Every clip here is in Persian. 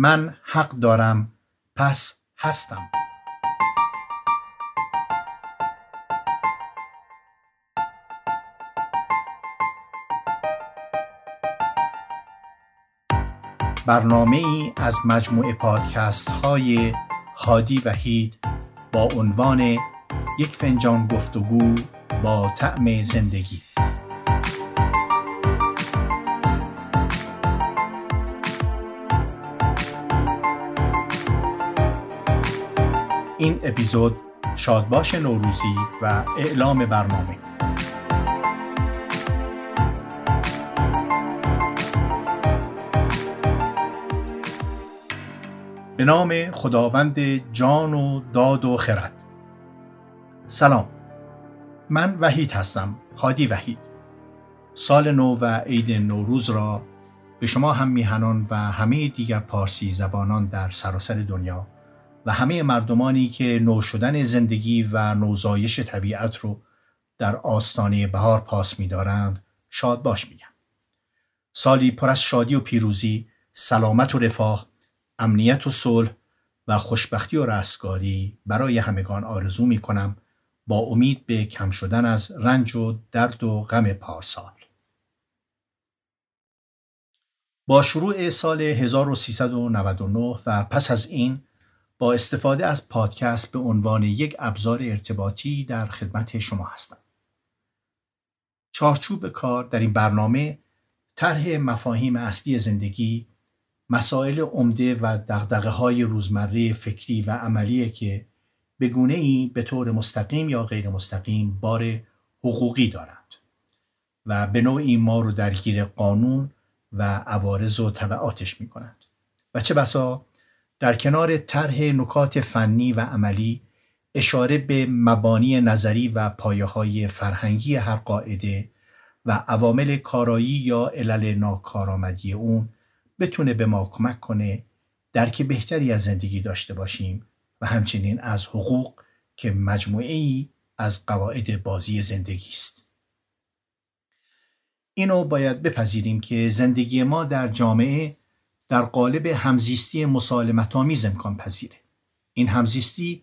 من حق دارم پس هستم. برنامه ای از مجموعه پادکست های هادی وحید با عنوان یک فنجان گفتگو با طعم زندگی. این اپیزود شادباش نوروزی و اعلام برنامه. به نام خداوند جان و داد و خرد. سلام. من وحید هستم هادی وحید. سال نو و عید نوروز را به شما هم میهنان و همه دیگر پارسی زبانان در سراسر دنیا و همه مردمانی که نو شدن زندگی و نوزایش طبیعت رو در آستانه بهار پاس می‌دارند شاد باش میگم. سالی پر از شادی و پیروزی سلامت و رفاه امنیت و صلح و خوشبختی و رستگاری برای همگان آرزو می کنم با امید به کم شدن از رنج و درد و غم پارسال. با شروع سال 1399 و پس از این با استفاده از پادکست به عنوان یک ابزار ارتباطی در خدمت شما هستم. چارچوب کار در این برنامه طرح مفاهیم اصلی زندگی مسائل عمده و دقدقه های روزمره فکری و عملی که به گونه ای به طور مستقیم یا غیر مستقیم بار حقوقی دارند و به نوعی ما رو درگیر قانون و عوارض و طبعاتش می کنند و چه بسا در کنار طرح نکات فنی و عملی اشاره به مبانی نظری و پایه های فرهنگی هر قاعده و عوامل کارایی یا علل ناکارآمدی اون بتونه به ما کمک کنه درک بهتری از زندگی داشته باشیم و همچنین از حقوق که مجموعه ای از قواعد بازی زندگی است. اینو باید بپذیریم که زندگی ما در جامعه در قالب همزیستی مسالمت آمیز امکان پذیره. این همزیستی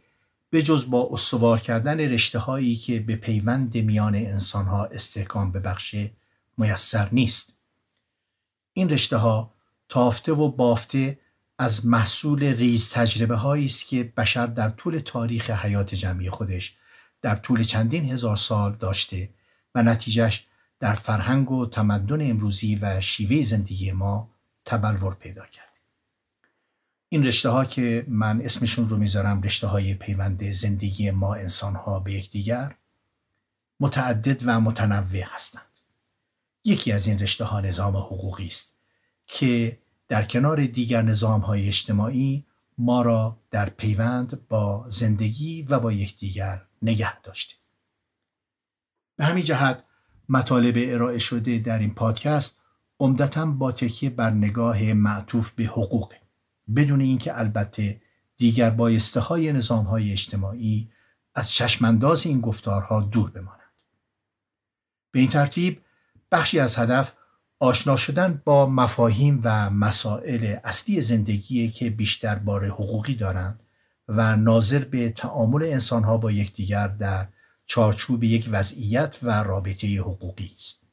به جز با استوار کردن رشته هایی که به پیوند میان انسان ها استحکام ببخشه میسر نیست. این رشته ها تافته و بافته از محصول ریز تجربه است که بشر در طول تاریخ حیات جمعی خودش در طول چندین هزار سال داشته و نتیجهش در فرهنگ و تمدن امروزی و شیوه زندگی ما تبلور پیدا کرد. این رشته ها که من اسمشون رو می‌ذارم رشته های پیوند زندگی ما انسان ها به یکدیگر متعدد و متنوع هستند. یکی از این رشته ها نظام حقوقی است که در کنار دیگر نظام های اجتماعی ما را در پیوند با زندگی و با یکدیگر نگه داشته. به همین جهت مطالب ارائه شده در این پادکست عمدتا با تکیه بر نگاه معطوف به حقوق بدون اینکه البته دیگر بایسته های نظام های اجتماعی از چشمانداز این گفتارها دور بمانند. به این ترتیب بخشی از هدف آشنا شدن با مفاهیم و مسائل اصلی زندگی که بیشتر بار حقوقی دارند و ناظر به تعامل انسانها با یکدیگر در چارچوب یک وضعیت و رابطه حقوقی است.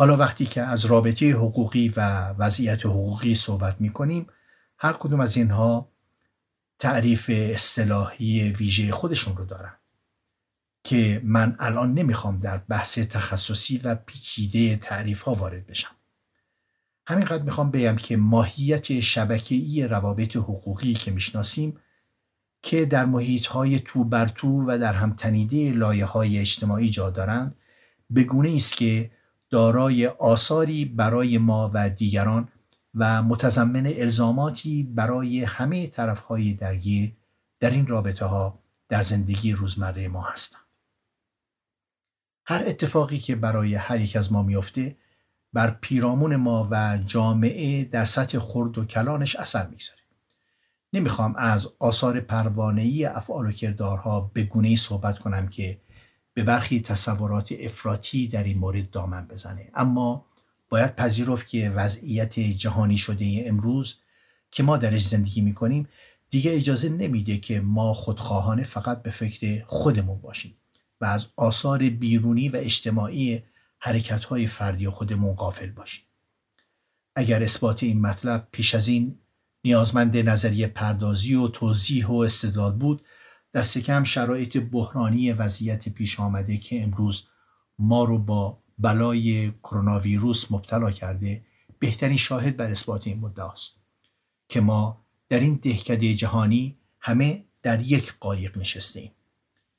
حالا وقتی که از رابطه حقوقی و وضعیت حقوقی صحبت می کنیم هر کدوم از اینها تعریف اصطلاحی ویژه خودشون رو دارن. که من الان نمی‌خوام در بحث تخصصی و پیچیده تعریف ها وارد بشم. همینقدر می‌خوام بگم که ماهیت شبکه‌ای روابط حقوقی که می‌شناسیم که در محیط های تو بر تو و در هم تنیده لایه های اجتماعی جا دارند به گونه است که دارای آثاری برای ما و دیگران و متضمن الزاماتی برای همه طرف های درگیر در این رابطه ها در زندگی روزمره ما هستند. هر اتفاقی که برای هر یک از ما میفته بر پیرامون ما و جامعه در سطح خرد و کلانش اثر می‌گذاره نمی‌خوام از آثار پروانه‌ای افعال و کردارها به گونه‌ای صحبت کنم که به برخی تصورات افراطی در این مورد دامن بزنه. اما باید پذیرفت که وضعیت جهانی شده امروز که ما درش زندگی می‌کنیم دیگه اجازه نمیده که ما خودخواهانه فقط به فکر خودمون باشیم و از آثار بیرونی و اجتماعی حرکت های فردی خودمون غافل باشیم. اگر اثبات این مطلب پیش از این نیازمند نظریه پردازی و توضیح و استدلال بود دست کم شرایط بحرانی وضعیت پیش آمده که امروز ما رو با بلای کرونا ویروس مبتلا کرده بهترین شاهد بر اثبات این مدعا است که ما در این دهکده جهانی همه در یک قایق نشستیم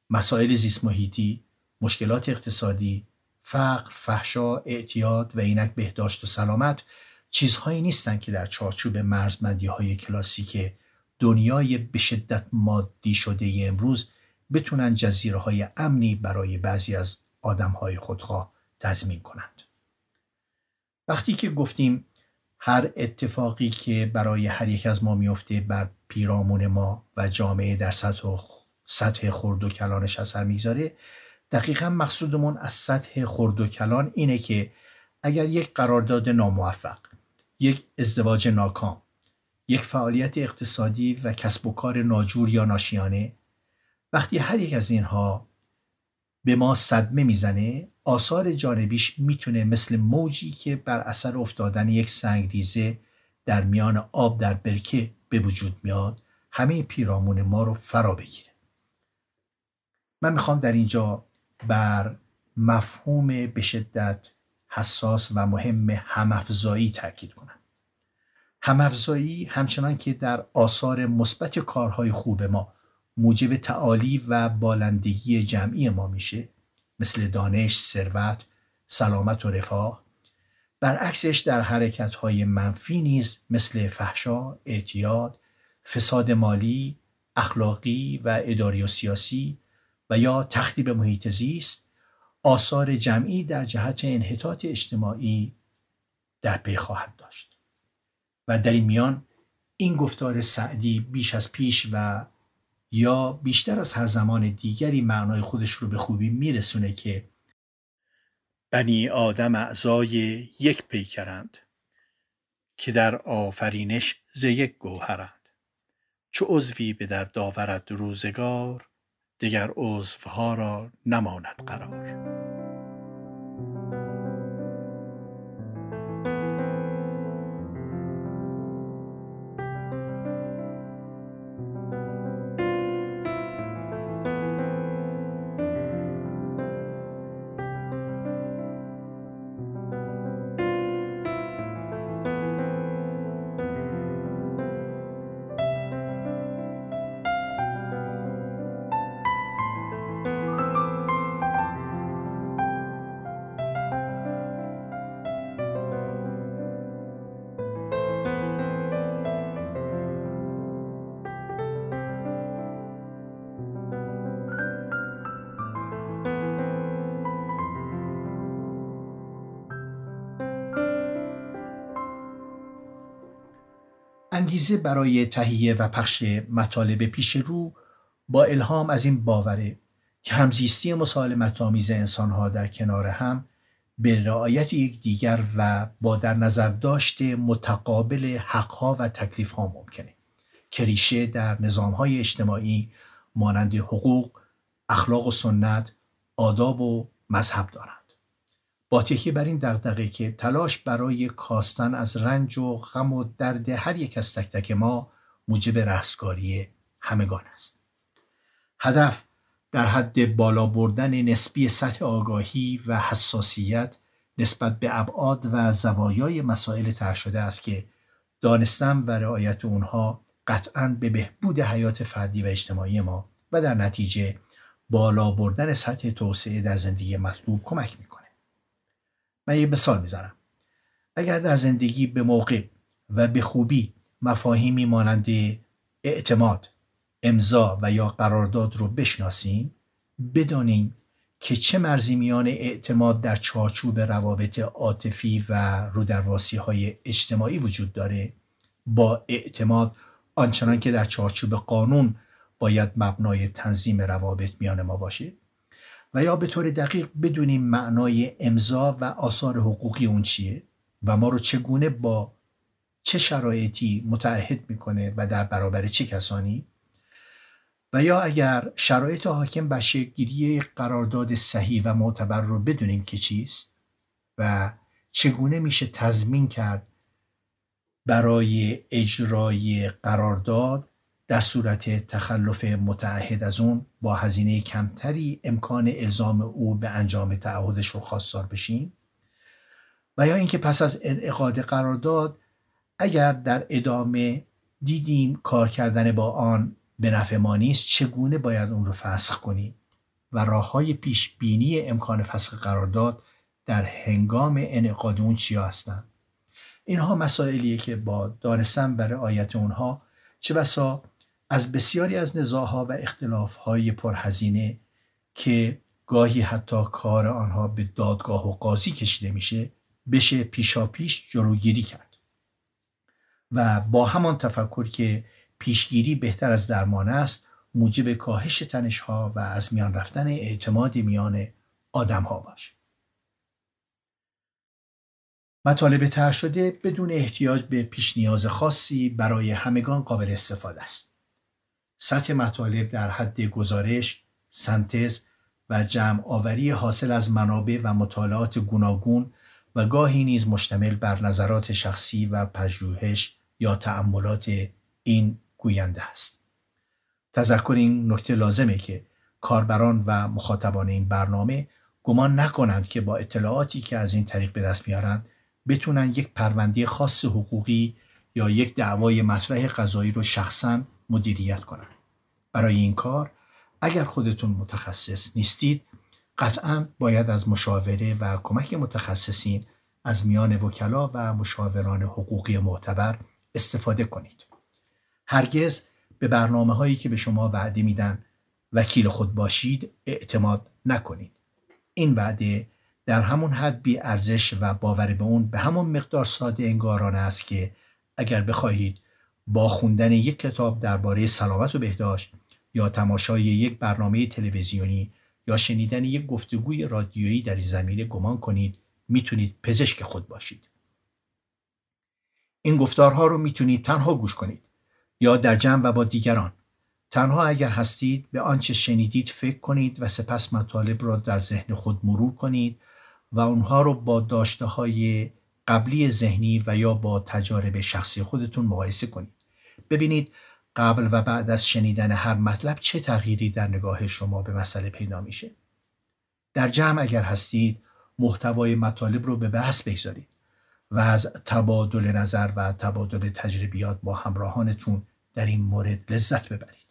مسائل زیست محیطی مشکلات اقتصادی فقر فحشا اعتیاد و اینک بهداشت و سلامت چیزهایی نیستند که در چارچوب مرزمندی های کلاسیک دنیای به شدت مادی شده امروز بتونن جزیره های امنی برای بعضی از آدم های خودخواه تضمین کنند. وقتی که گفتیم هر اتفاقی که برای هر یک از ما میفته بر پیرامون ما و جامعه در سطح سطح خرد و کلانش اثر می‌گذاره دقیقا مقصودمون از سطح خرد و کلان اینه که اگر یک قرارداد ناموفق یک ازدواج ناکام یک فعالیت اقتصادی و کسب و کار ناجور یا ناشیانه وقتی هر یک از اینها به ما صدمه می‌زنه آثار جانبیش می‌تونه مثل موجی که بر اثر افتادن یک سنگریزه در میان آب در برکه به وجود میاد همه پیرامون ما رو فرا بگیره. من می‌خوام در اینجا بر مفهوم به شدت حساس و مهم همافزایی تاکید کنم. همافزایی همچنان که در آثار مثبت کارهای خوب ما موجب تعالی و بالندگی جمعی ما میشه مثل دانش، ثروت، سلامت و رفاه. برعکسش در حرکت های منفی نیز مثل فحشا، اعتیاد، فساد مالی، اخلاقی و اداری و سیاسی و یا تخریب محیط زیست آثار جمعی در جهت انحطاط اجتماعی در پی خواهد و در این میان این گفتار سعدی بیش از پیش و یا بیشتر از هر زمان دیگری معنای خودش رو به خوبی میرسونه که بنی آدم اعضای یک پیکرند که در آفرینش ز یک گوهرند. چو عضوی به در داورد روزگار دیگر عضوها را نماند قرار. انگیزه برای تهیه و پخش مطالب پیش رو با الهام از این باوره که همزیستی مسالمت آمیز انسانها در کنار هم به رعایت یکدیگر و با در نظر داشت متقابل حقها و تکلیفها ممکنه که ریشه در نظامهای اجتماعی مانند حقوق، اخلاق و سنت، آداب و مذهب دارند. با تکیه بر این دغدغه که تلاش برای کاستن از رنج و غم و درد هر یک از تک تک ما موجب رستگاری همگان است. هدف در حد بالا بردن نسبی سطح آگاهی و حساسیت نسبت به ابعاد و زوایای مسائل طرح شده است که دانستن و رعایت اونها قطعا به بهبود حیات فردی و اجتماعی ما و در نتیجه بالا بردن سطح توسعه در زندگی مطلوب کمک می‌کنه من یه مثال می‌زنم. اگر در زندگی به موقع و به خوبی مفاهیمی مانند اعتماد امضا و یا قرارداد رو بشناسیم بدانیم که چه مرزی میان اعتماد در چارچوب روابط عاطفی و رودرواسی های اجتماعی وجود داره با اعتماد آنچنان که در چارچوب قانون باید مبنای تنظیم روابط میان ما باشه. و یا به طور دقیق بدونیم معنای امضا و آثار حقوقی اون چیه و ما رو چگونه با چه شرایطی متعهد می‌کنه و در برابر چه کسانی؟ و یا اگر شرایط حاکم بر گیری قرارداد صحیح و معتبر رو بدونیم که چیست و چگونه میشه تضمین کرد برای اجرای قرارداد در صورت تخلف متعهد از اون با هزینه کمتری امکان الزام او به انجام تعهدش رو خواستار بشیم. و یا اینکه پس از انعقاد قرارداد اگر در ادامه دیدیم کار کردن با آن به نفع ما نیست چگونه باید اون رو فسخ کنیم؟ و راه های پیش بینی امکان فسخ قرارداد در هنگام انعقاد اون چیا هستند اینها مسائلیه که با دانستن و رعایت اونها چه بسا از بسیاری از نزاعها و اختلافهای پرهزینه که گاهی حتی کار آنها به دادگاه و قاضی کشیده میشه بشه پیشا پیش جلوگیری کرد. و با همان تفکر که پیشگیری بهتر از درمان است موجب کاهش تنش ها و از میان رفتن اعتماد میان آدم ها باشه مطالب تر شده بدون احتیاج به پیش نیاز خاصی برای همگان قابل استفاده است. سطح مطالب در حد گزارش، سنتز و جمع آوری حاصل از منابع و مطالعات گوناگون و گاهی نیز مشتمل بر نظرات شخصی و پژوهش یا تأملات این گوینده است. تذکر این نکته لازمه که کاربران و مخاطبان این برنامه گمان نکنند که با اطلاعاتی که از این طریق به دست میارند بتونن یک پرونده خاص حقوقی یا یک دعوای مطرح قضایی رو شخصا مدیریت کنند. برای این کار اگر خودتون متخصص نیستید قطعا باید از مشاوره و کمک متخصصین از میان وکلا و مشاوران حقوقی معتبر استفاده کنید. هرگز به برنامه هایی که به شما وعده میدن وکیل خود باشید اعتماد نکنید. این وعده در همون حد بی ارزش و باور به اون به همون مقدار ساده انگارانه است که اگر بخواهید با خوندن یک کتاب درباره سلامت و بهداشت یا تماشای یک برنامه تلویزیونی یا شنیدن یک گفتگوی رادیویی در این زمینه گمان کنید می‌تونید پزشک خود باشید. این گفتارها رو می‌تونید تنها گوش کنید یا در جمع و با دیگران. تنها اگر هستید به آنچه شنیدید فکر کنید و سپس مطالب را در ذهن خود مرور کنید و اونها رو با داشته های قبلی ذهنی و یا با تجارب شخصی خودتون مقایسه کنید. ببینید قبل و بعد از شنیدن هر مطلب چه تغییری در نگاه شما به مسئله پیدا میشه در جمع اگر هستید محتوای مطالب رو به بحث بگذارید و از تبادل نظر و تبادل تجربیات با همراهانتون در این مورد لذت ببرید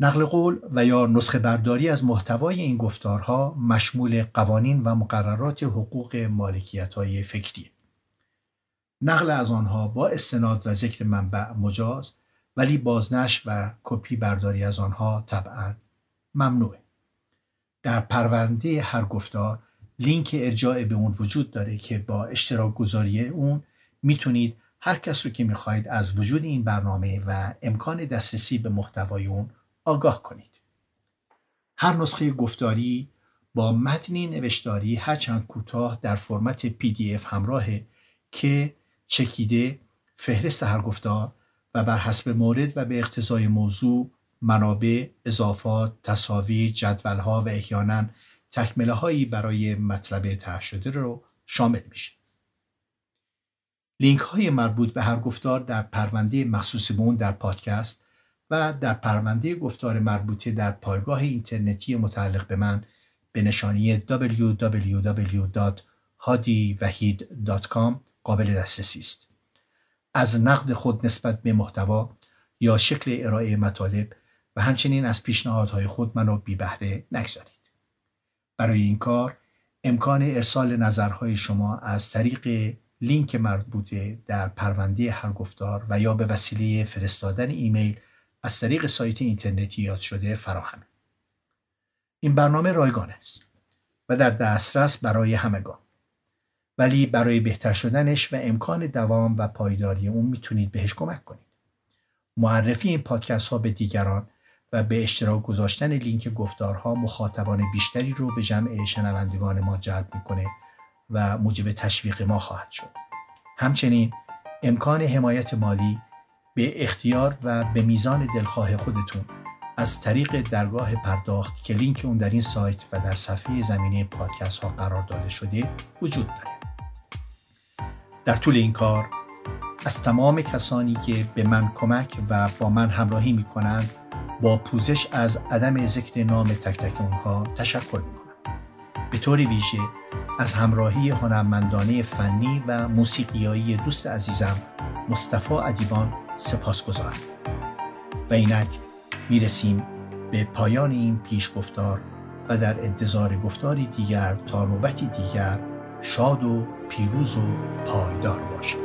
نقل قول و یا نسخه برداری از محتوای این گفتارها مشمول قوانین و مقررات حقوق مالکیت های فکریه. نقل از آنها با استناد و ذکر منبع مجاز ولی بازنش و کپی برداری از آنها طبعا ممنوعه. در پرونده هر گفتار لینک ارجاع به اون وجود داره که با اشتراک گذاری اون می‌تونید هر کس رو که می‌خواهید از وجود این برنامه و امکان دسترسی به محتوای اون آگاه کنید. هر نسخه گفتاری با متنی نوشتاری هرچند کوتاه در فرمت PDF همراهه که چکیده فهرست هر گفتار و بر حسب مورد و به اقتضای موضوع منابع، اضافات، تصاویر، جدولها و احیانا تکمله هایی برای مطلب طرح شده رو شامل میشه. لینک های مربوط به هر گفتار در پرونده مخصوص به در پادکست و در پرونده گفتار مربوطه در پایگاه اینترنتی متعلق به من به نشانی www.hadivahid.com قابل دسترسی است. از نقد خود نسبت به محتوا یا شکل ارائه مطالب و همچنین از پیشنهادهای خود منو بی بهره نگذارید. برای این کار امکان ارسال نظرهای شما از طریق لینک مربوطه در پرونده هر گفتار و یا به وسیله فرستادن ایمیل از طریق سایت اینترنتی یاد شده فراهم. این برنامه رایگان است و در دسترس برای همگان. ولی برای بهتر شدنش و امکان دوام و پایداری اون می‌تونید بهش کمک کنید. معرفی این پادکست ها به دیگران و به اشتراک گذاشتن لینک گفتارها مخاطبان بیشتری رو به جمع شنوندگان ما جلب می‌کنه و موجب تشویق ما خواهد شد. همچنین امکان حمایت مالی به اختیار و به میزان دلخواه خودتون از طریق درگاه پرداخت که لینک اون در این سایت و در صفحه زمینه پادکست ها قرار داده شده وجود داره در طول این کار از تمام کسانی که به من کمک و با من همراهی می کنند با پوزش از عدم ذکر نام تک تک اونها تشکر می کنم. به طور ویژه از همراهی هنرمندانه فنی و موسیقیایی دوست عزیزم مصطفی ادیبان سپاس گذارم و اینک می‌رسیم به پایان این پیش گفتار و در انتظار گفتاری دیگر تا نوبتی دیگر شاد و پیروز و پایدار باشیم